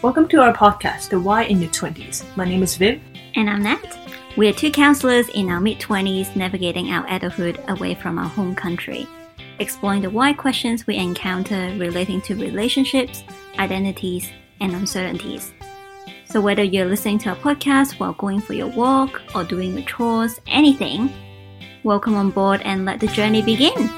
Welcome to our podcast, The Why in Your 20s. My name is Viv. And I'm Nat. We are two counselors in our mid 20s navigating our adulthood away from our home country, exploring the why questions we encounter relating to relationships, identities, and uncertainties. So, whether you're listening to our podcast while going for your walk or doing your chores, anything, welcome on board and let the journey begin.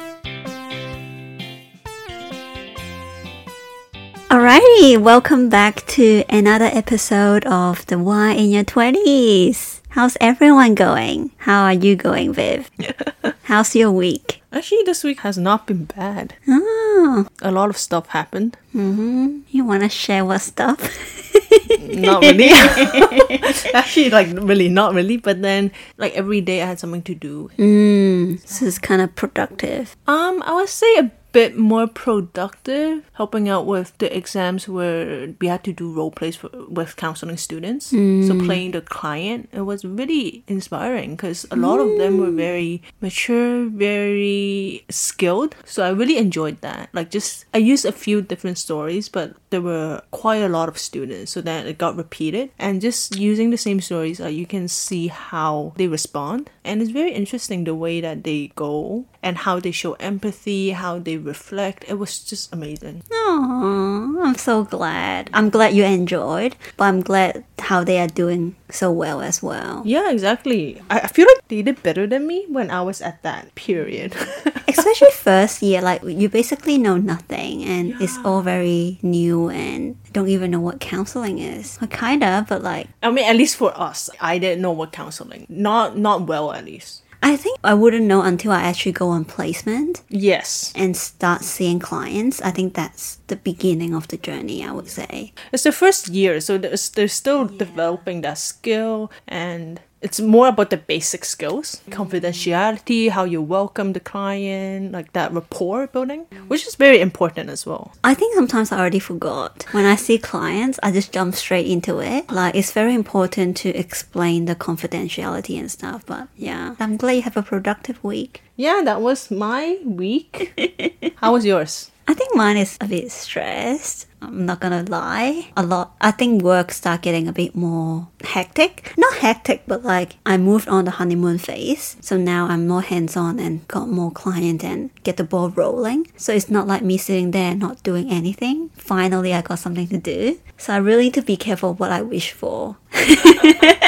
Alrighty, welcome back to another episode of The Why in Your 20s. How's everyone going? How are you going, Viv? How's your week? Actually, this week has not been bad. Oh, A lot of stuff happened. hmm you want to share what stuff? Not really. Actually, like, really, not really. But then, like, every day I had something to do. mm, this is kind of productive. Um, I would say a bit more productive, helping out with the exams where we had to do role plays for, with counseling students. So playing the client, it was really inspiring because a lot of them were very mature, very skilled. So I really enjoyed that. Like just I used a few different stories, but there were quite a lot of students, so that it got repeated. And just using the same stories, uh, you can see how they respond, and it's very interesting the way that they go and how they show empathy, how they reflect. It was just amazing. Oh, I'm so glad. I'm glad you enjoyed, but I'm glad how they are doing so well as well. Yeah, exactly. I, I feel like they did better than me when I was at that period. Especially first year, like you basically know nothing and it's all very new and don't even know what counseling is. Well, kinda, but like I mean, at least for us, I didn't know what counseling. Not not well, at least. I think I wouldn't know until I actually go on placement Yes, and start seeing clients. I think that's the beginning of the journey, I would say. it's the first year, so there's they're still developing that skill, and it's more about the basic skills, mm. confidentiality, how you welcome the client, like that rapport building, which is very important as well. I think sometimes I already forgot. When I see clients, I just jump straight into it. Like it's very important to explain the confidentiality and stuff. But yeah, I'm glad you have a productive week. Yeah, that was my week. how was yours? I think mine is a bit stressed. I'm not gonna lie. A lot. I think work start getting a bit more hectic. Not hectic, but like I moved on the honeymoon phase. So now I'm more hands on and got more client and get the ball rolling. So it's not like me sitting there not doing anything. Finally, I got something to do. So I really need to be careful what I wish for.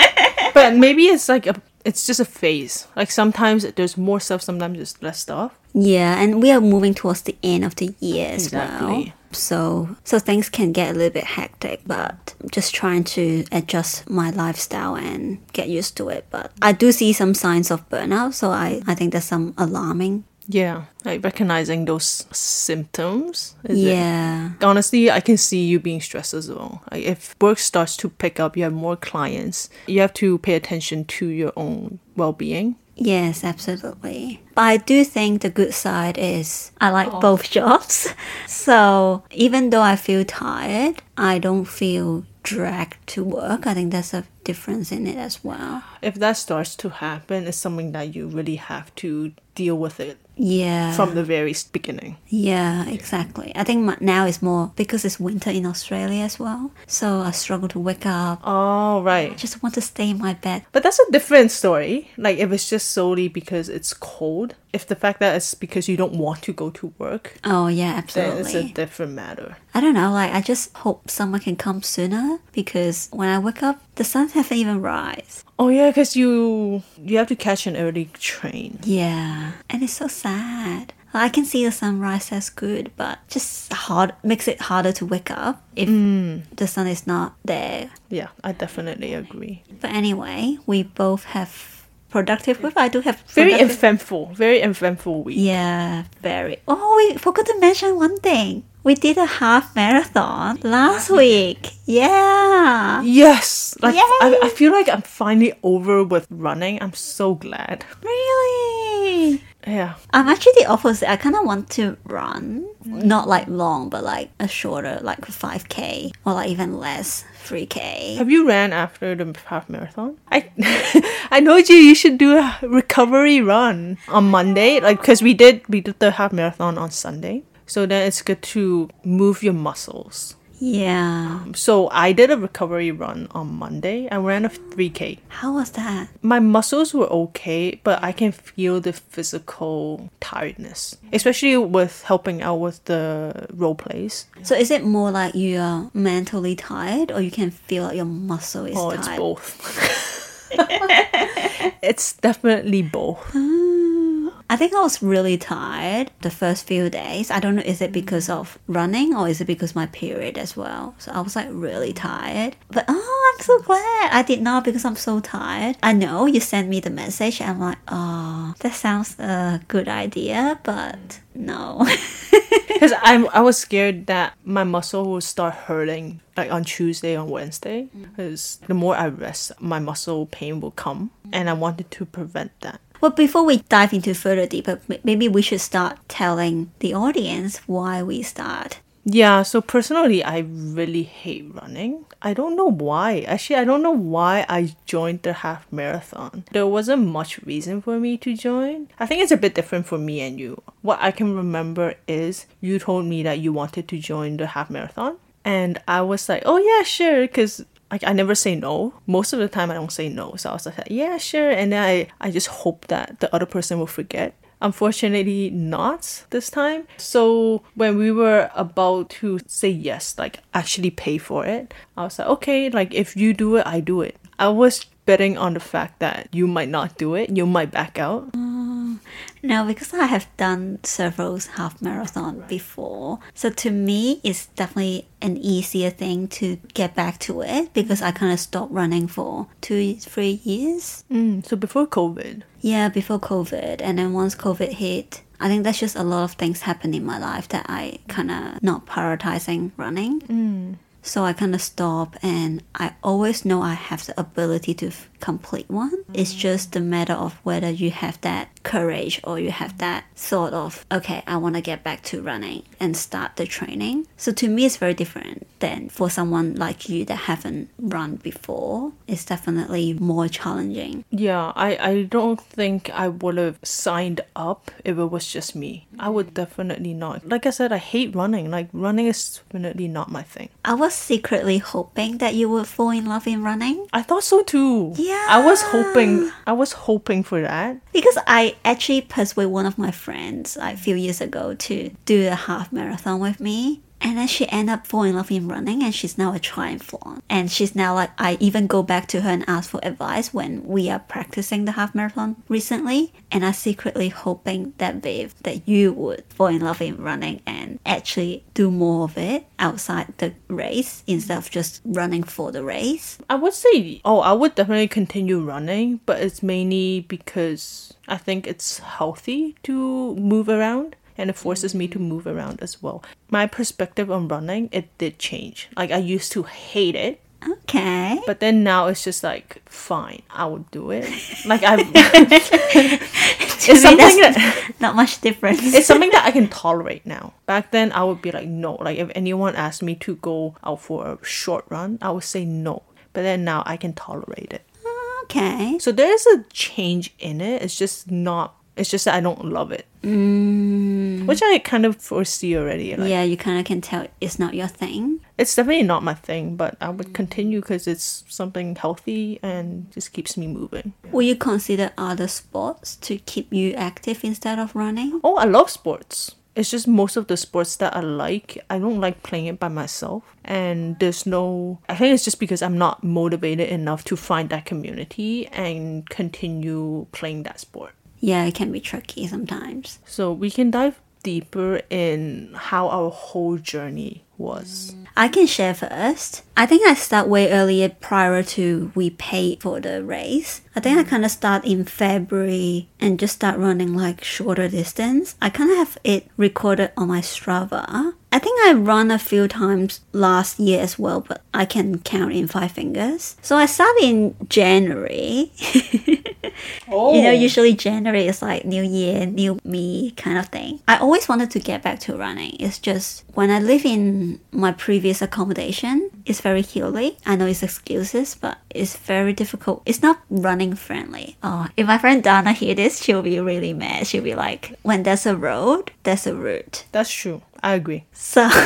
But maybe it's like a it's just a phase. Like sometimes there's more stuff, sometimes there's less stuff. Yeah, and we are moving towards the end of the year as well. So so things can get a little bit hectic, but just trying to adjust my lifestyle and get used to it. But I do see some signs of burnout, so I, I think there's some alarming. Yeah, like recognizing those symptoms. is it? Yeah. Honestly, I can see you being stressed as well. Like if work starts to pick up, you have more clients. You have to pay attention to your own well-being. Yes, absolutely. But I do think the good side is I like oh. both jobs. So even though I feel tired, I don't feel dragged to work. I think that's a difference in it as well. If that starts to happen, it's something that you really have to deal with it Yeah. from the very beginning. Yeah, exactly. I think now is more because it's winter in Australia as well. So I struggle to wake up. Oh, right. I just want to stay in my bed. But that's a different story. Like if it's just solely because it's cold, if the fact that it's because you don't want to go to work, Oh yeah, absolutely. it's a different matter. I don't know. Like I just hope summer can come sooner because when I wake up, the sun haven't even rise. Oh yeah, because you you have to catch an early train. Yeah, and it's so sad. I can see the sunrise. as good, but just hard makes it harder to wake up if mm. the sun is not there. Yeah, I definitely agree. But anyway, we both have productive week. I do have Very eventful, very eventful week. Yeah, very. Oh, we forgot to mention one thing. We did a half marathon last week. Yeah. Yes, like I, Yay! I feel like I'm finally over with running. I'm so glad. Really? Yeah. I'm actually the opposite. I kind of want to run, not like long, but like a shorter, like 5k or like even less, 3k. Have you ran after the half marathon? I I told you you should do a recovery run on Monday, like because we did we did the half marathon on Sunday. So then it's good to move your muscles. Yeah. Um, so I did a recovery run on Monday. I ran a 3K. How was that? My muscles were okay, but I can feel the physical tiredness, especially with helping out with the role plays. So is it more like you are mentally tired or you can feel like your muscle is tired? Oh, it's both. it's definitely both. Ah. I think I was really tired the first few days. I don't know, is it mm. because of running or is it because my period as well? So I was like really tired. But oh, I'm so mm. glad I did not because I'm so tired. I know you sent me the message. I'm like, oh, that sounds a good idea, but no. Because I'm I was scared that my muscle will start hurting like on Tuesday on Wednesday. Mm. Because the more I rest, my muscle pain will come, and I wanted to prevent that. Well, before we dive into further deeper, maybe we should start telling the audience why we start. Yeah, so personally, I really hate running. I don't know why. Actually, I don't know why I joined the half marathon. There wasn't much reason for me to join. I think it's a bit different for me and you. What I can remember is you told me that you wanted to join the half marathon, and I was like, oh yeah, sure, because like I never say no. Most of the time I don't say no. So I was like, yeah, sure. And then I, I just hope that the other person will forget. Unfortunately, not this time. So when we were about to say yes, like actually pay for it, I was like, okay, like if you do it, I do it. I was betting on the fact that you might not do it, you might back out. No, because I have done several half marathon before. So to me, it's definitely an easier thing to get back to it because I kind of stopped running for two, three years. Mm, so before COVID, Yeah, before COVID. And then once COVID hit, I think that's just a lot of things happened in my life that I kind of not prioritizing running. So I kind of stop, and I always know I have the ability to complete one. It's just a matter of whether you have that courage or you have that thought of, okay, I want to get back to running and start the training. So to me, it's very different than for someone like you that haven't run before. It's definitely more challenging. yeah, I, I don't think I would have signed up if it was just me. I would mm. definitely not. Like I said, I hate running. Like running is definitely not my thing. I was secretly hoping that you would fall in love in running I thought so too. Yeah. I was hoping I was hoping for that. because I actually persuaded one of my friends a few years ago to do a half marathon with me. And then she ended up falling in love in running and she's now a triathlon. And she's now like, I even go back to her and ask for advice when we are practicing the half marathon recently. And I secretly hoping that, babe, that you would fall in love in running and actually do more of it outside the race instead of just running for the race. I would say oh, I would definitely continue running, but it's mainly because I think it's healthy to move around and it forces me to move around as well. My perspective on running, it did change. Like I used to hate it, Okay. but then now it's just like fine, I will do it. Like I it's me, something that's that not much difference. it's something that I can tolerate now. Back then, I would be like, no. Like, if anyone asked me to go out for a short run, I would say no. But then now I can tolerate it. okay. So there is a change in it. It's just not. It's just that I don't love it, Mm, which I kind of foresee already. Like, yeah, you kind of can tell it's not your thing. it's definitely not my thing, but I would mm. continue because it's something healthy and just keeps me moving. Will you consider other sports to keep you active instead of running? Oh, I love sports. It's just most of the sports that I like, I don't like playing it by myself. And there's no, I think it's just because I'm not motivated enough to find that community and continue playing that sport. Yeah, it can be tricky sometimes. So we can dive deeper in how our whole journey was. I can share first. I think I start way earlier prior to we pay for the race. I think I mm. kind of start in February and just start running like shorter distance. I kind of have it recorded on my Strava. I think I run a few times last year as well, but I can count in five fingers. So I started in January. Oh, You know, oh. usually January is like New Year, New Me kind of thing. I always wanted to get back to running. It's just when I live in my previous accommodation, it's very hilly. I know it's excuses, but it's very difficult. It's not running friendly. Oh, if my friend Donna hear this, she'll be really mad. She'll be like, when there's a road, there's a route. that's true. I agree. So,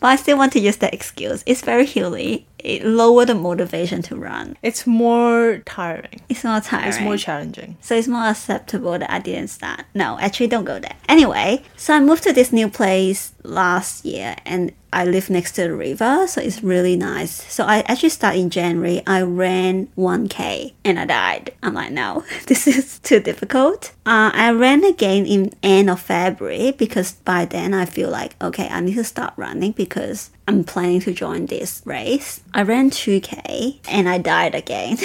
But I still want to use that excuse. It's very hilly. It lower the motivation to run. It's more tiring. It's more tiring. It's more challenging. so it's more acceptable that I didn't start. No, actually, don't go there. Anyway, so I moved to this new place last year and I live next to the river, so it's really nice. So I actually started in January. I ran 1k and I died. I'm like, no, this is too difficult. Uh, I ran again in end of February because by then I feel like okay, I need to start running because I'm planning to join this race. I ran 2k and I died again.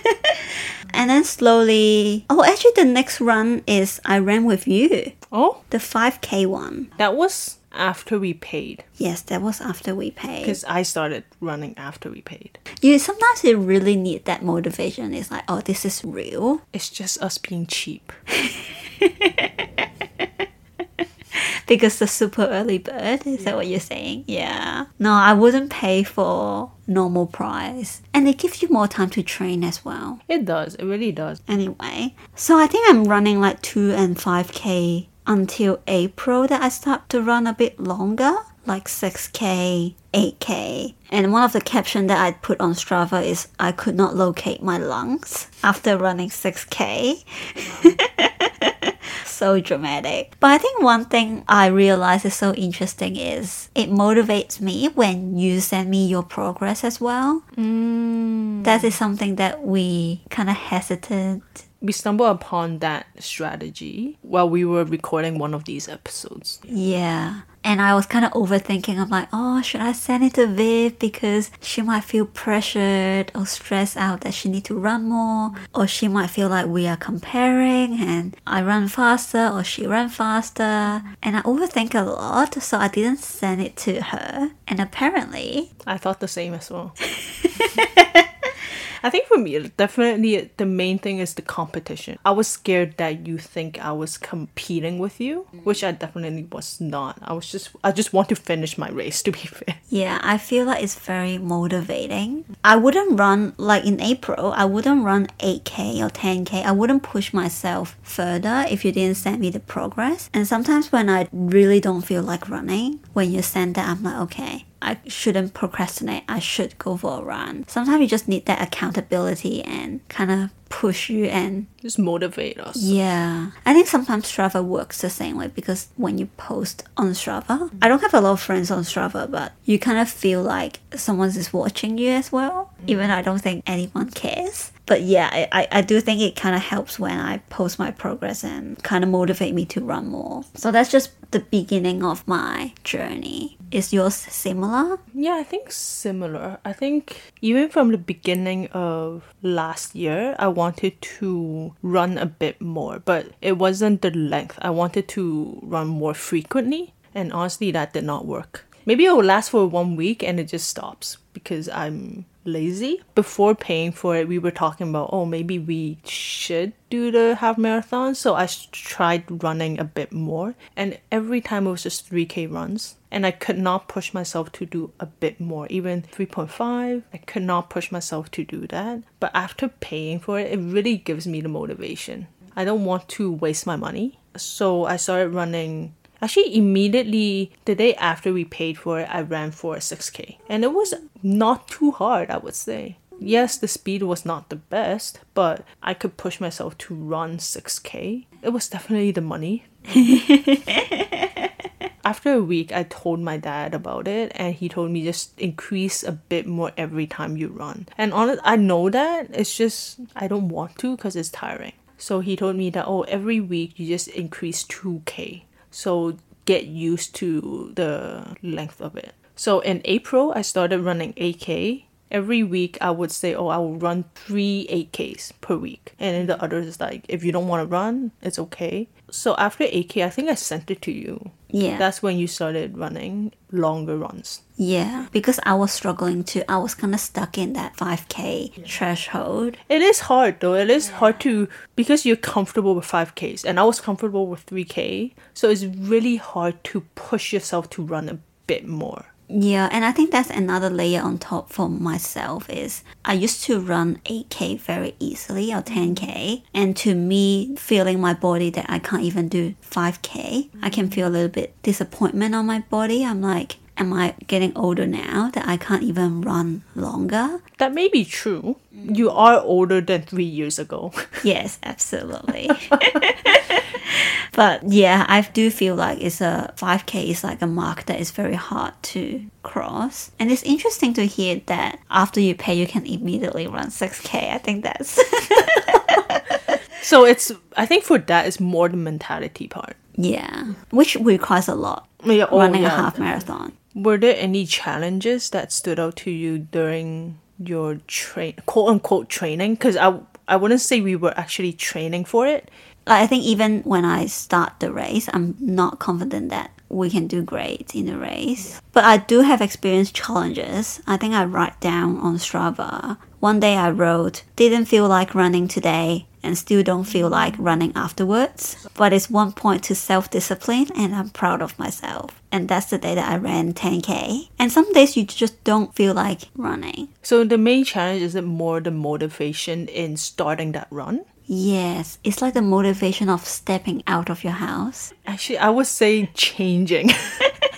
and then slowly, oh, actually, the next run is I ran with you, Oh, the 5k one. that was after we paid. Yes, that was after we paid. Because I started running after we paid. You sometimes you really need that motivation. It's like, oh, this is real. It's just us being cheap. Because the super early bird, is that what you're saying? Yeah. No, I wouldn't pay for normal price. And it gives you more time to train as well. It does. It really does. Anyway, so I think I'm running like 2 and 5k until April that I start to run a bit longer, like 6k, 8k. And one of the caption that I put on Strava is I could not locate my lungs after running 6k. so dramatic. But I think one thing I realize is so interesting is it motivates me when you send me your progress as well. Mm. That is something that we kind of hesitant We stumbled upon that strategy while we were recording one of these episodes. Yeah. And I was kind of overthinking. I'm like, oh, should I send it to Viv because she might feel pressured or stressed out that she need to run more, or she might feel like we are comparing and I run faster or she run faster. And I overthink a lot, so I didn't send it to her. And apparently, I thought the same as well. I think for me, definitely the main thing is the competition. I was scared that you think I was competing with you, mm. which I definitely was not. I was just, I just want to finish my race, to be fair. Yeah, I feel like it's very motivating. I wouldn't run like in April, I wouldn't run 8k or 10k. I wouldn't push myself further if you didn't send me the progress. And sometimes when I really don't feel like running, when you send that, I'm like, okay, I shouldn't procrastinate. I should go for a run. Sometimes you just need that accountability and kind of push you and Just motivate us. yeah, I think sometimes Strava works the same way because when you post on Strava, I don't have a lot of friends on Strava, but you kind of feel like someone is watching you as well, mm. even though I don't think anyone cares. But yeah, I, I, I do think it kind of helps when I post my progress and kind of motivate me to run more. So that's just the beginning of my journey. Is yours similar? Yeah, I think similar. I think even from the beginning of last year, I wanted to run a bit more, but it wasn't the length. I wanted to run more frequently, and honestly, that did not work. Maybe it will last for one week and it just stops because I'm lazy. Before paying for it, we were talking about, oh, maybe we should do the half marathon. So I tried running a bit more, and every time it was just 3k runs. And I could not push myself to do a bit more, even 3.5. I could not push myself to do that. But after paying for it, it really gives me the motivation. I don't want to waste my money. So I started running Actually, immediately the day after we paid for it, I ran for a 6K. And it was not too hard, I would say. Yes, the speed was not the best, but I could push myself to run 6K. It was definitely the money. After a week, I told my dad about it, and he told me just increase a bit more every time you run. And on it, I know that it's just I don't want to because it's tiring. So he told me that oh, every week you just increase 2k. So get used to the length of it. So in April, I started running 8k. Every week, I would say, oh, I will run three 8ks per week. And then the others is like, if you don't want to run, it's okay. So after 8k, I think I sent it to you. Yeah. That's when you started running longer runs. yeah, because I was struggling to, I was kind of stuck in that 5k threshold. It is hard though. It is hard to because you're comfortable with 5Ks and I was comfortable with 3K. So it's really hard to push yourself to run a bit more. Yeah, and I think that's another layer on top for myself is I used to run 8k very easily or 10k mm-hmm. and to me feeling my body that I can't even do 5k, I can feel a little bit disappointment on my body. I'm like am I getting older now that I can't even run longer? That may be true. You are older than three years ago. Yes, absolutely. but yeah, I do feel like it's a 5k is like a mark that is very hard to cross. And it's interesting to hear that after you pay, you can immediately run 6k. I think that's so it's, I think for that, it's more the mentality part. yeah, which requires a lot. Yeah, oh, running a half marathon. Were there any challenges that stood out to you during your train, quote unquote training? Because I, I wouldn't say we were actually training for it. I think even when I start the race, I'm not confident that we can do great in the race. But I do have experienced challenges. I think I write down on Strava. One day I wrote, didn't feel like running today and still don't feel like running afterwards. But it's one point to self discipline and I'm proud of myself. And that's the day that I ran 10k. And some days you just don't feel like running. So the main challenge is it more the motivation in starting that run? Yes, it's like the motivation of stepping out of your house. Actually, I would say changing.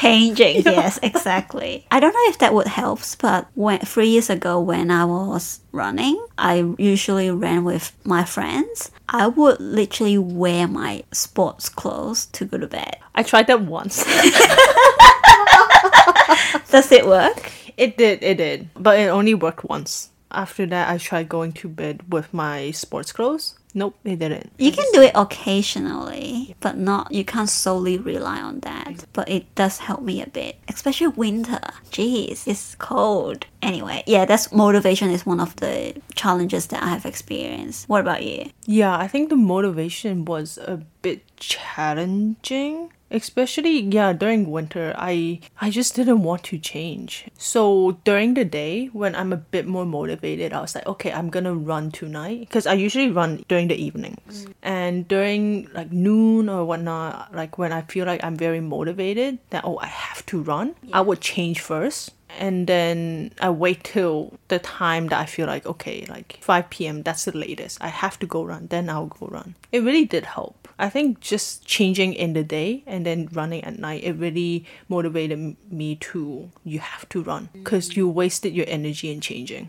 changing yes exactly i don't know if that would help but when three years ago when i was running i usually ran with my friends i would literally wear my sports clothes to go to bed I tried that once. does it work It did, it did. But it only worked once. After that, I tried going to bed with my sports clothes. Nope, it didn't. you can do it occasionally but not you can't solely rely on that. But it does help me a bit especially winter. Jeez it's cold. Anyway yeah that's motivation is one of the challenges that i have experienced. What about you? Yeah, I think the motivation was a bit challenging. Especially yeah, during winter, I I just didn't want to change. So during the day when I'm a bit more motivated, I was like, okay, I'm gonna run tonight. Because I usually run during the evenings. Mm. And during like noon or whatnot, like when I feel like I'm very motivated, that oh I have to run, I would change first and then I wait till the time that I feel like okay, like 5 p.m. That's the latest. I have to go run. Then I'll go run. It really did help. I think just changing in the day and then running at night, it really motivated me to you have to run because you wasted your energy in changing.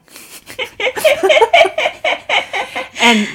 and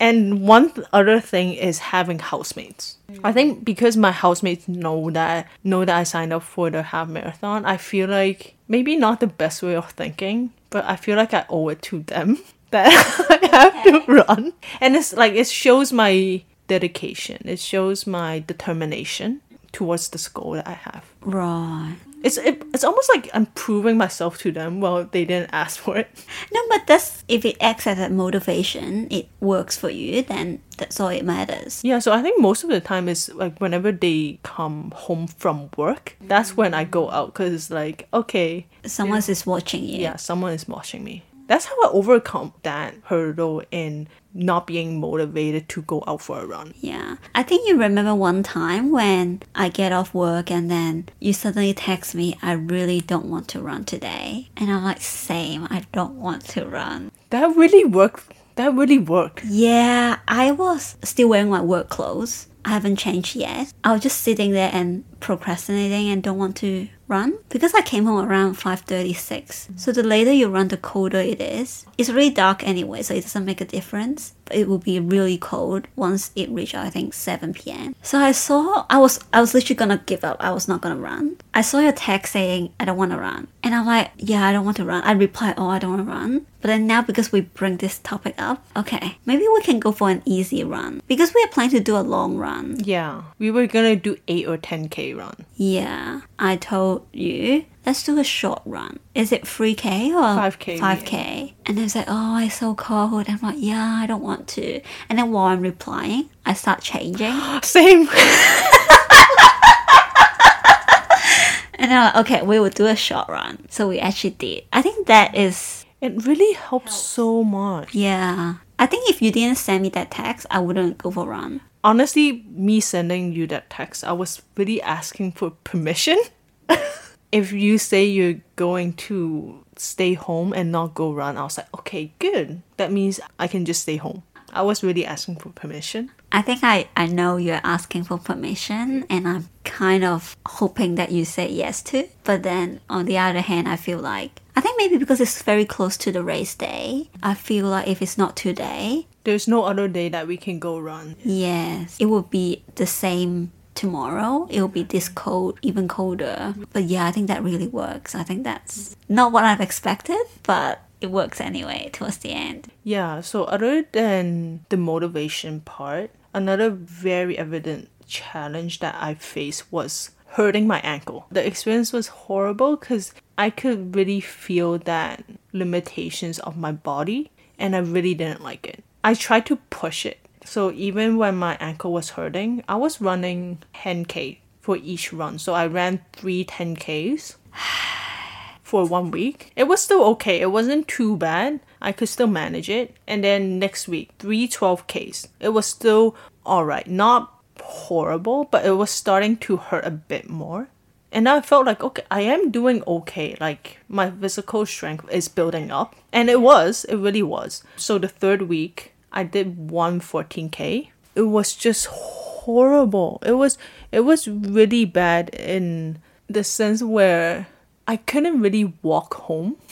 and one th- other thing is having housemates. I think because my housemates know that know that I signed up for the half marathon, I feel like maybe not the best way of thinking, but I feel like I owe it to them that I have to run. And it's like it shows my dedication. It shows my determination towards this goal that I have. right It's it, it's almost like I'm proving myself to them. Well, they didn't ask for it. No, but that's if it acts as a motivation, it works for you, then that's all it matters. Yeah, so I think most of the time is like whenever they come home from work, that's when I go out because it's like, okay, Someone is watching you. yeah, someone is watching me. That's how I overcome that hurdle in not being motivated to go out for a run. Yeah. I think you remember one time when I get off work and then you suddenly text me, I really don't want to run today. And I'm like, same, I don't want to run. That really worked. That really worked. Yeah, I was still wearing my work clothes. I haven't changed yet. I was just sitting there and procrastinating and don't want to run because I came home around 5:36. So the later you run the colder it is. It's really dark anyway, so it doesn't make a difference. But it will be really cold once it reaches I think 7 p.m. So I saw I was I was literally gonna give up. I was not gonna run. I saw your text saying I don't want to run. And I'm like, yeah, I don't want to run. I replied, oh, I don't want to run. But then now because we bring this topic up, okay, maybe we can go for an easy run because we are planning to do a long run. Yeah, we were gonna do eight or ten k run. Yeah, I told you, let's do a short run. Is it 3K or 5K, 5K. And then it's like, oh, it's so cold. I'm like, yeah, I don't want to. And then while I'm replying, I start changing. Same. And I'm like, okay, we will do a short run. So we actually did. I think that is, It really helps so much. yeah. I think if you didn't send me that text, I wouldn't go for a run. Honestly, me sending you that text, I was really asking for permission. if you say you're going to stay home and not go run, I was like, okay, good. That means I can just stay home. I was really asking for permission. I think I, I know you're asking for permission, and I'm kind of hoping that you say yes to. But then on the other hand, I feel like I think maybe because it's very close to the race day, I feel like if it's not today, There's no other day that we can go run. yes, it will be the same tomorrow. It will be this cold, even colder. But yeah, I think that really works. I think that's not what I've expected, but it works anyway towards the end. Yeah, so other than the motivation part, another very evident challenge that I faced was hurting my ankle. The experience was horrible because I could really feel that limitations of my body and I really didn't like it. I tried to push it. So even when my ankle was hurting, I was running 10k for each run. So I ran three 10ks for one week. It was still okay. It wasn't too bad. I could still manage it. And then next week, three 12Ks. It was still alright. Not horrible, but it was starting to hurt a bit more. And I felt like, okay, I am doing okay. Like, my physical strength is building up. And it was, it really was. So the third week, I did one 14K. It was just horrible. It was, it was really bad in the sense where I couldn't really walk home.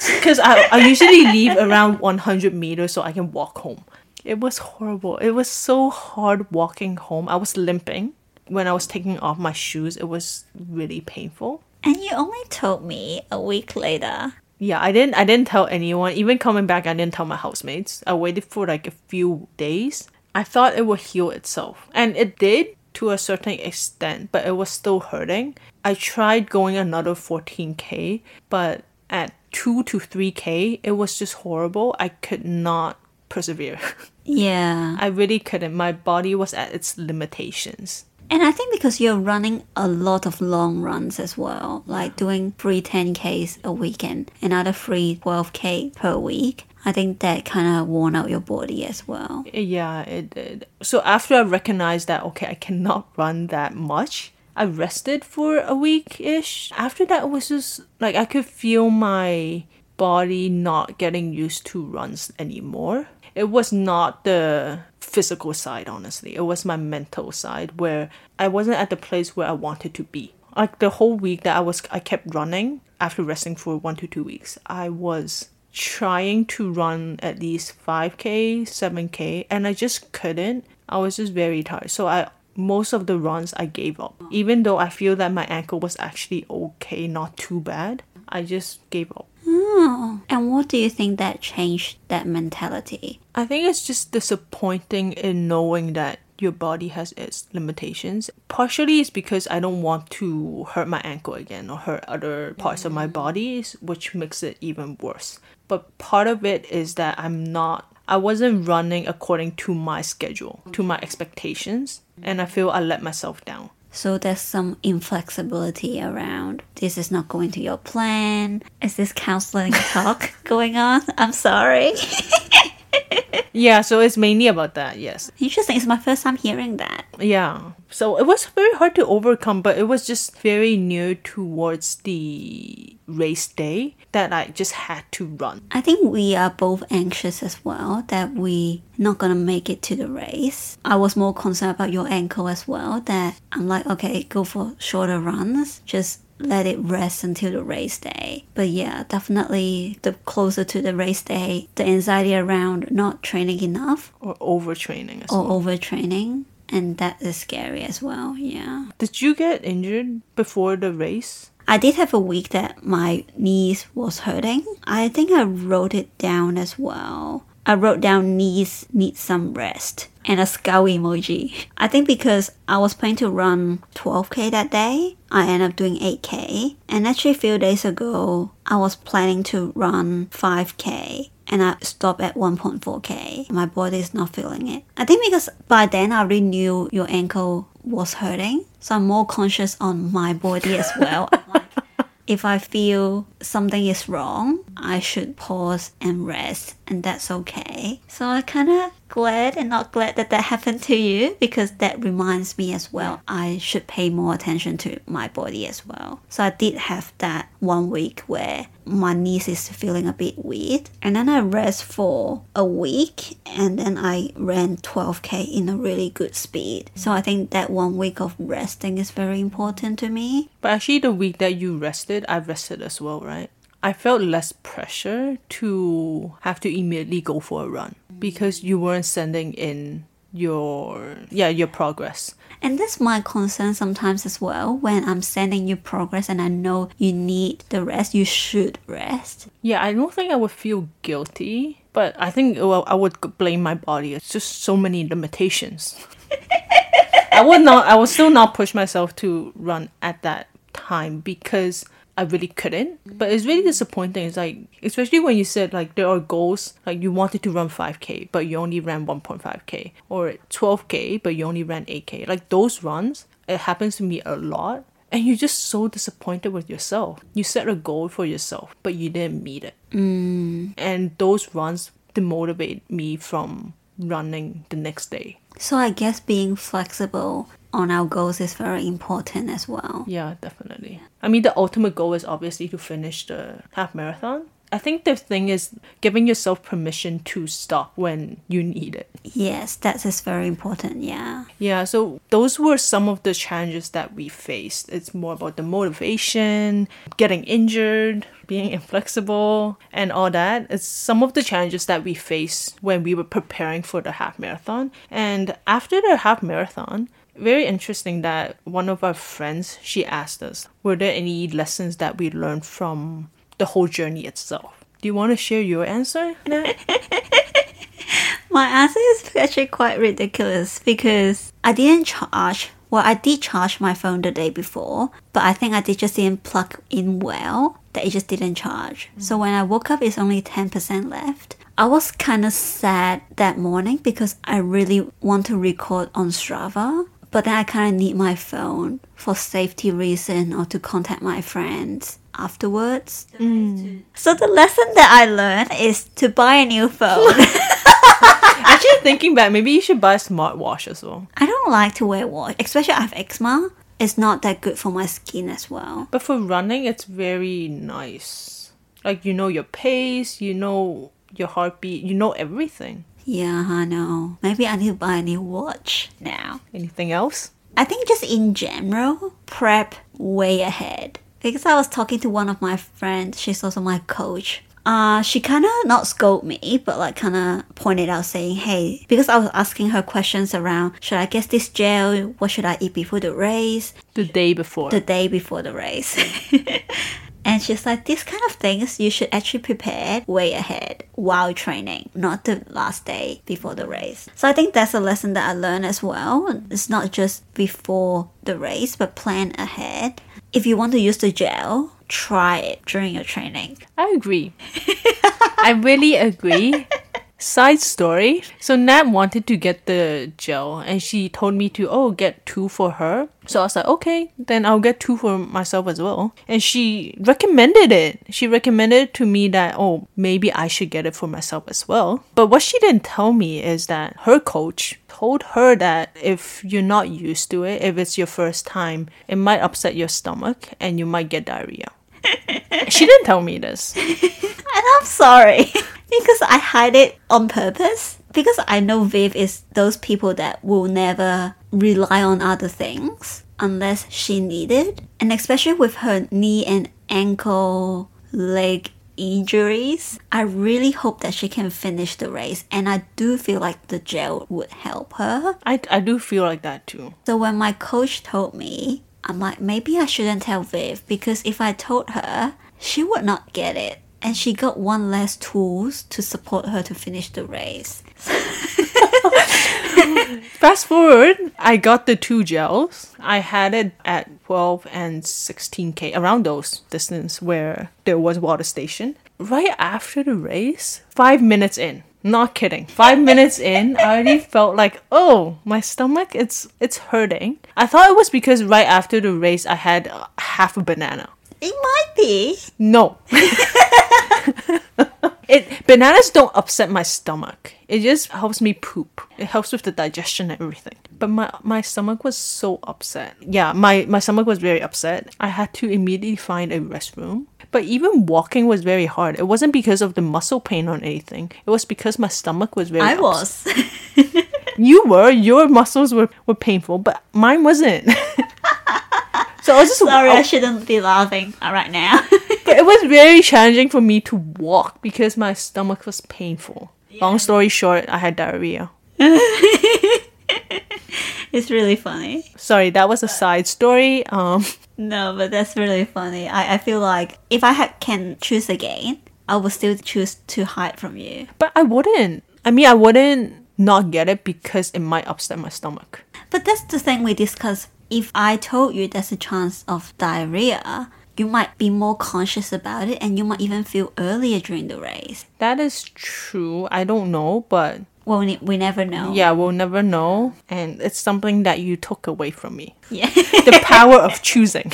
Because I, I usually leave around 100 meters so I can walk home. It was horrible. It was so hard walking home. I was limping. When I was taking off my shoes, it was really painful. And you only told me a week later. Yeah, I didn't I didn't tell anyone. Even coming back, I didn't tell my housemates. I waited for like a few days. I thought it would heal itself. And it did to a certain extent, but it was still hurting. I tried going another 14k, but at 2 to 3k, it was just horrible. I could not persevere. Yeah. I really couldn't. My body was at its limitations. And I think because you're running a lot of long runs as well, like doing three 10Ks a weekend, another three 12K per week, I think that kind of worn out your body as well. Yeah, it did. So after I recognized that, okay, I cannot run that much, I rested for a week ish. After that, it was just like I could feel my body not getting used to runs anymore. It was not the physical side, honestly. It was my mental side where I wasn't at the place where I wanted to be. Like the whole week that I was, I kept running after resting for one to two weeks. I was trying to run at least 5k 7k and i just couldn't i was just very tired so i most of the runs i gave up even though i feel that my ankle was actually okay not too bad i just gave up Oh, and what do you think that changed that mentality? i think it's just disappointing in knowing that your body has its limitations. Partially it's because I don't want to hurt my ankle again or hurt other parts of my mm. body, which makes it even worse. But part of it is that I'm not I wasn't running according to my schedule, to my expectations, and I feel I let myself down. So there's some inflexibility around. This is not going to your plan. Is this counseling talk going on? I'm sorry. Yeah, so it's mainly about that, yes. Interesting. It's my first time hearing that. Yeah. So it was very hard to overcome, but it was just very near towards the race day that I just had to run. I think we are both anxious as well that we not gonna make it to the race. I was more concerned about your ankle as well. That I'm like, okay, go for shorter runs. Just let it rest until the race day. But yeah, definitely the closer to the race day, the anxiety around not training enough Or overtraining as or well. overtraining. And that is scary as well, yeah. Did you get injured before the race? I did have a week that my knees was hurting. I think I wrote it down as well. I wrote down knees need some rest and a skull emoji. I think because I was planning to run 12k that day, I ended up doing 8k. And actually a few days ago, I was planning to run 5k and I stopped at 1.4k. My body is not feeling it. I think because by then I already knew your ankle was hurting, so I'm more conscious on my body as well. Like, if I feel something is wrong, I should pause and rest, and that's okay. So I kind of glad and not glad that that happened to you because that reminds me as well. I should pay more attention to my body as well. So I did have that one week where my knees is feeling a bit weird. And then I rest for a week and then I ran 12k in a really good speed. So I think that one week of resting is very important to me. But actually, the week that you rested, I rested as well, right? I felt less pressure to have to immediately go for a run because you weren't sending in your yeah your progress And that's my concern sometimes as well. When I'm sending you progress and I know you need the rest, you should rest. yeah i don't think i would feel guilty but i think well, i would blame my body it's just so many limitations i would not i would still not push myself to run at that time because I really couldn't. But it's really disappointing. It's like, especially when you said like there are goals, like you wanted to run 5k, but you only ran 1.5k, or 12k, but you only ran 8k. Like those runs, it happens to me a lot. And you're just so disappointed with yourself. You set a goal for yourself, but you didn't meet it. Mm. And those runs demotivate me from running the next day. So I guess being flexible on our goals is very important as well. Yeah, definitely. I mean, the ultimate goal is obviously to finish the half marathon. I think the thing is giving yourself permission to stop when you need it. Yes, that is very important. Yeah. Yeah, so those were some of the challenges that we faced. It's more about the motivation, getting injured, being inflexible, and all that. It's some of the challenges that we faced when we were preparing for the half marathon. And after the half marathon, very interesting that one of our friends she asked us were there any lessons that we learned from the whole journey itself do you want to share your answer? My answer is actually quite ridiculous because I didn't charge. Well, I did charge my phone the day before, but I think I did just didn't plug in well that it just didn't charge. Mm. So when I woke up, it's only 10% left. I was kind of sad that morning because I really want to record on Strava, but then I kind of need my phone for safety reason or to contact my friends afterwards. Mm. So the lesson that I learned is to buy a new phone. actually thinking back maybe you should buy a smartwatch as well I don't like to wear watch, especially I have eczema. It's not that good for my skin as well. but for running it's very nice like you know your pace you know your heartbeat you know everything Yeah, I know. Maybe I need to buy a new watch now. anything else I think just in general, prep way ahead. Because I was talking to one of my friends, she's also my coach. Uh, she kind of not scold me, but like kind of pointed out saying, hey, because I was asking her questions around, should I get this gel? What should I eat before the race? the day before the day before the race. and she's like, these kind of things you should actually prepare way ahead while training, not the last day before the race. So I think that's a lesson that I learned as well. It's not just before the race, but plan ahead. If you want to use the gel, try it during your training. I agree. I really agree. Side story. So Nat wanted to get the gel and she told me to oh get two for her. So I was like, okay, then I'll get two for myself as well. And she recommended it. She recommended to me that oh maybe I should get it for myself as well. But what she didn't tell me is that her coach told her that if you're not used to it, if it's your first time, it might upset your stomach and you might get diarrhea. she didn't tell me this. And I'm sorry because I hide it on purpose. Because I know Viv is those people that will never rely on other things unless she need it. And especially with her knee and ankle, leg injuries, I really hope that she can finish the race. And I do feel like the gel would help her. I, I do feel like that too. So when my coach told me, I'm like, maybe I shouldn't tell Viv because if I told her, she would not get it. And she got one less tools to support her to finish the race. Fast forward, I got the two gels. I had it at 12 and 16k, around those distance where there was water station. Right after the race, five minutes in, not kidding, five minutes in, I already felt like, oh, my stomach, it's it's hurting. I thought it was because right after the race, I had half a banana. It might be. No. It bananas don't upset my stomach. It just helps me poop. It helps with the digestion and everything. But my my stomach was so upset. Yeah, my my stomach was very upset. I had to immediately find a restroom. But even walking was very hard. It wasn't because of the muscle pain or anything. It was because my stomach was very I was. You were. Your muscles were, were painful, but mine wasn't. So I was just Sorry, I shouldn't be laughing right now. But it was very challenging for me to walk because my stomach was painful. Long story short, I had diarrhea. it's really funny. Sorry, that was a side story. Um, No, but that's really funny. I, I feel like if I had, can choose again, I would still choose to hide from you. but I wouldn't. I mean, I wouldn't not get it because it might upset my stomach. But that's the thing we discussed. If I told you there's a chance of diarrhea, you might be more conscious about it and you might even feel earlier during the race. That is true. I don't know, but Well, we, we never know. yeah, we'll never know. And it's something that you took away from me. Yeah. The power of choosing.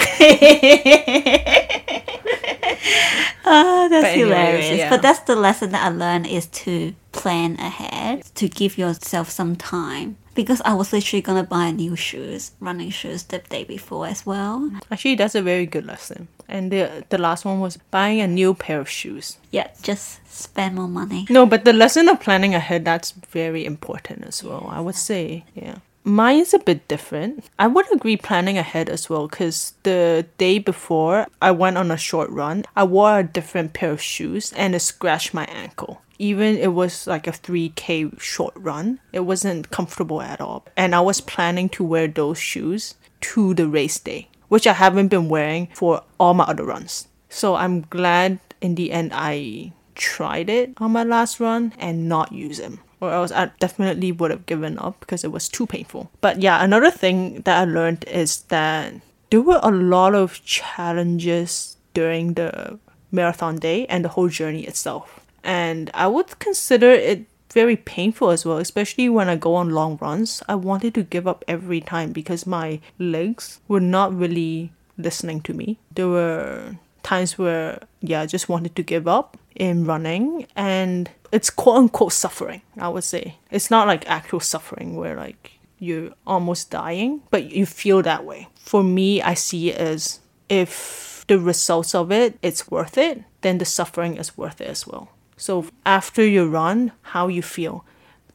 Oh, that's But anyways, hilarious. yeah. But that's the lesson that I learned is to plan ahead, to give yourself some time. Because I was literally gonna buy new shoes, running shoes, the day before as well. Actually, that's a very good lesson. And the the last one was buying a new pair of shoes. Yeah, just spend more money. No, but the lesson of planning ahead that's very important as well. I would say, yeah. Mine's a bit different. I would agree planning ahead as well because the day before I went on a short run, I wore a different pair of shoes and it scratched my ankle. Even it was like a 3k short run, it wasn't comfortable at all. And I was planning to wear those shoes to the race day, which I haven't been wearing for all my other runs. So I'm glad in the end I tried it on my last run and not use them. Or else I definitely would have given up because it was too painful. But yeah, another thing that I learned is that there were a lot of challenges during the marathon day and the whole journey itself. And I would consider it very painful as well, especially when I go on long runs. I wanted to give up every time because my legs were not really listening to me. There were times where, yeah, I just wanted to give up in running and it's quote unquote suffering, I would say. It's not like actual suffering where like you're almost dying, but you feel that way. For me, I see it as if the results of it it's worth it, then the suffering is worth it as well. So after you run, how you feel,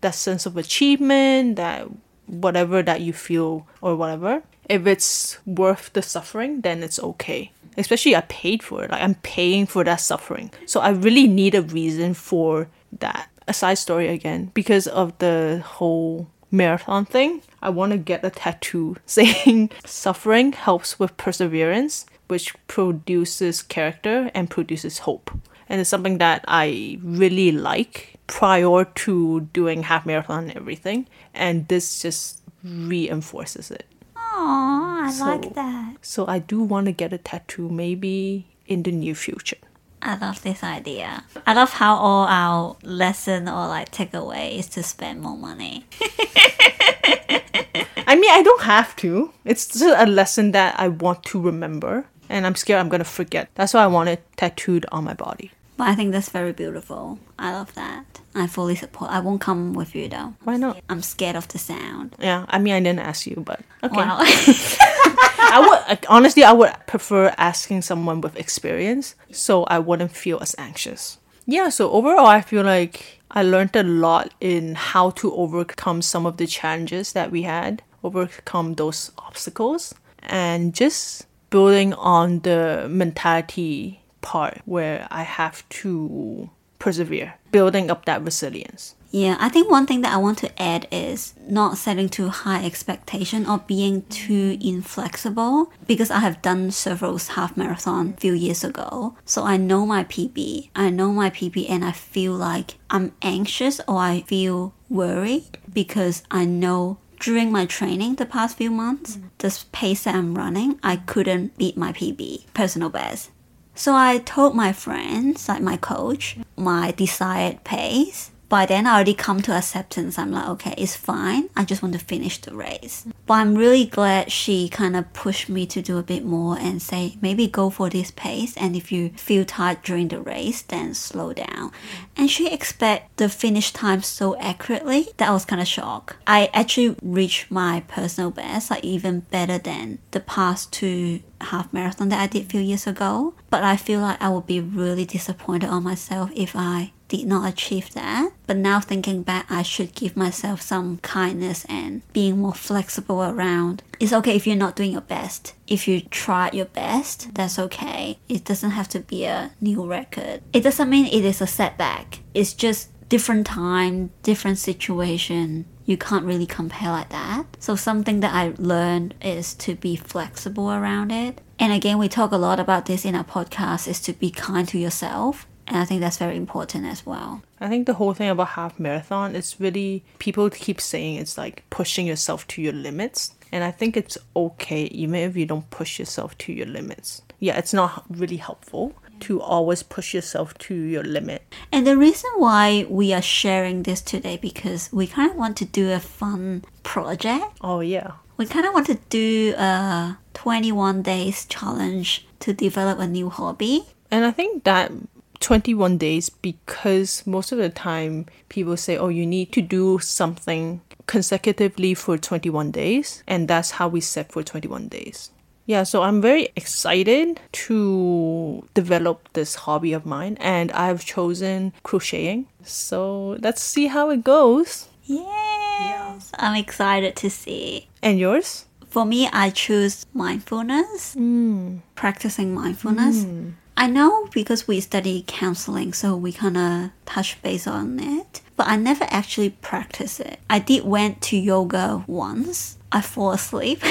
that sense of achievement, that whatever that you feel or whatever, if it's worth the suffering, then it's okay. Especially I paid for it. Like I'm paying for that suffering. So I really need a reason for that. A side story again, because of the whole marathon thing, I want to get a tattoo saying suffering helps with perseverance, which produces character and produces hope. And it's something that I really like prior to doing half marathon and everything. And this just reinforces it. Aw, I So- like that. So I do want to get a tattoo maybe in the near future. I love this idea. I love how all our lesson or like takeaway is to spend more money. I mean, I don't have to. It's just a lesson that I want to remember. And I'm scared I'm going to forget. That's why I want it tattooed on my body. But I think that's very beautiful. I love that. I fully support. I won't come with you though. Why not? I'm scared of the sound. Yeah, I mean, I didn't ask you, but okay. Wow. I would honestly, I would prefer asking someone with experience, so I wouldn't feel as anxious. Yeah. So overall, I feel like I learned a lot in how to overcome some of the challenges that we had, overcome those obstacles, and just building on the mentality part where I have to persevere, building up that resilience. Yeah, I think one thing that I want to add is not setting too high expectation or being too inflexible because I have done several half marathon a few years ago. So I know my PB. I know my PB and I feel like I'm anxious or I feel worried because I know during my training the past few months, the pace that I'm running, I couldn't beat my PB, personal best. So I told my friends, like my coach, my desired pace. by then I already come to acceptance. I'm like, okay, it's fine. I just want to finish the race. But I'm really glad she kind of pushed me to do a bit more and say, maybe go for this pace. And if you feel tired during the race, then slow down. And she expect the finish time so accurately that I was kind of shocked. I actually reached my personal best, like even better than the past two half marathon that I did a few years ago. But I feel like I would be really disappointed on myself if I did not achieve that. But now thinking back, I should give myself some kindness and being more flexible around. It's okay if you're not doing your best. If you tried your best, that's okay. It doesn't have to be a new record. It doesn't mean it is a setback. It's just different time, different situation. You can't really compare like that. So something that I learned is to be flexible around it. And again, we talk a lot about this in our podcast is to be kind to yourself. And I think that's very important as well. I think the whole thing about half marathon is really people keep saying it's like pushing yourself to your limits. And I think it's okay even if you don't push yourself to your limits. Yeah, it's not really helpful to always push yourself to your limit. And the reason why we are sharing this today because we kind of want to do a fun project. Oh yeah. We kind of want to do a 21 days challenge to develop a new hobby. And I think that 21 days because most of the time people say, oh, you need to do something consecutively for 21 days. And that's how we set for 21 days. Yeah, so I'm very excited to develop this hobby of mine, and I've chosen crocheting. So let's see how it goes. Yes, I'm excited to see. And yours? For me, I choose mindfulness, hmm. practicing mindfulness. Hmm. I know because we study counseling, so we kind of touch base on it, but I never actually practice it. I did went to yoga once. I fall asleep.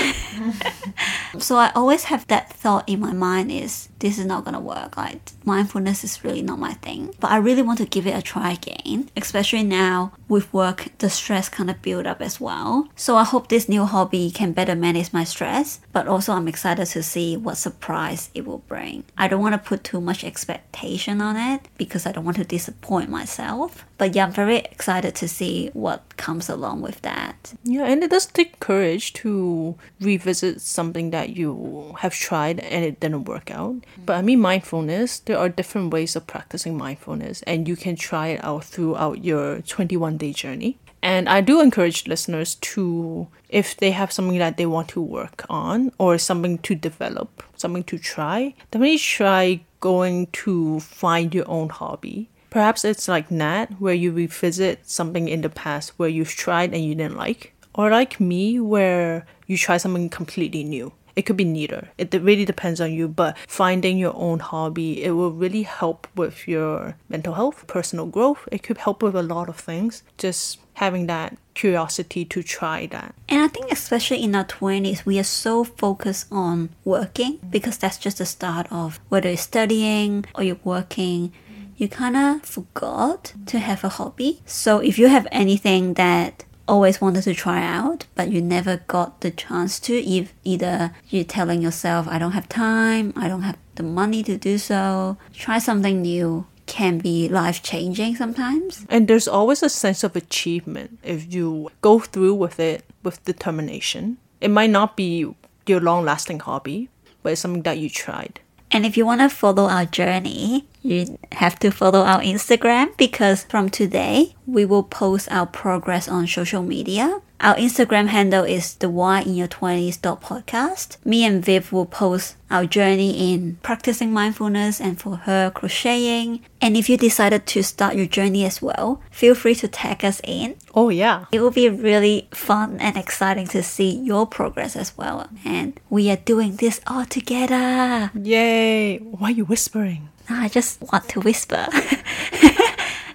so I always have that thought in my mind is this is not gonna work. Like mindfulness is really not my thing. But I really want to give it a try again. Especially now with work the stress kind of build up as well. So I hope this new hobby can better manage my stress, but also I'm excited to see what surprise it will bring. I don't want to put too much expectation on it because I don't want to disappoint myself. But yeah, I'm very excited to see what comes along with that. Yeah, and it does take courage to revisit something that you have tried and it didn't work out. Mm-hmm. But I mean, mindfulness, there are different ways of practicing mindfulness, and you can try it out throughout your 21 day journey. And I do encourage listeners to, if they have something that they want to work on or something to develop, something to try, definitely try going to find your own hobby. Perhaps it's like Nat, where you revisit something in the past where you've tried and you didn't like. Or like me, where you try something completely new. It could be neither. It really depends on you, but finding your own hobby, it will really help with your mental health, personal growth. It could help with a lot of things. Just having that curiosity to try that. And I think, especially in our 20s, we are so focused on working because that's just the start of whether you're studying or you're working. You kind of forgot to have a hobby. So if you have anything that always wanted to try out, but you never got the chance to. If either you're telling yourself, I don't have time, I don't have the money to do so, try something new can be life changing sometimes. And there's always a sense of achievement if you go through with it with determination. It might not be your long lasting hobby, but it's something that you tried. And if you want to follow our journey, you have to follow our Instagram because from today we will post our progress on social media. Our Instagram handle is the WHY in your 20s podcast. Me and Viv will post our journey in practicing mindfulness and for her crocheting. And if you decided to start your journey as well, feel free to tag us in. Oh, yeah. It will be really fun and exciting to see your progress as well. And we are doing this all together. Yay! Why are you whispering? I just want to whisper.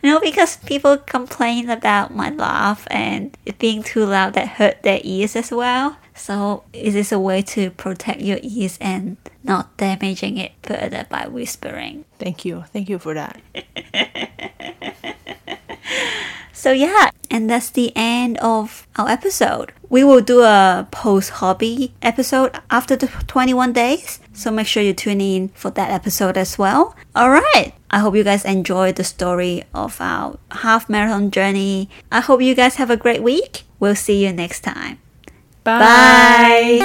no, because people complain about my laugh and it being too loud that hurt their ears as well. So is this a way to protect your ears and not damaging it further by whispering. Thank you. Thank you for that. So yeah, and that's the end of our episode. we will do a post hobby episode after the 21 days. So make sure you tune in for that episode as well. All right. I hope you guys enjoyed the story of our half marathon journey. I hope you guys have a great week. We'll see you next time. Bye.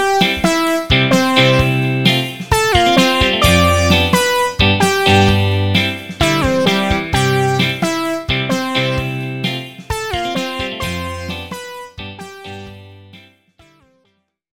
Bye.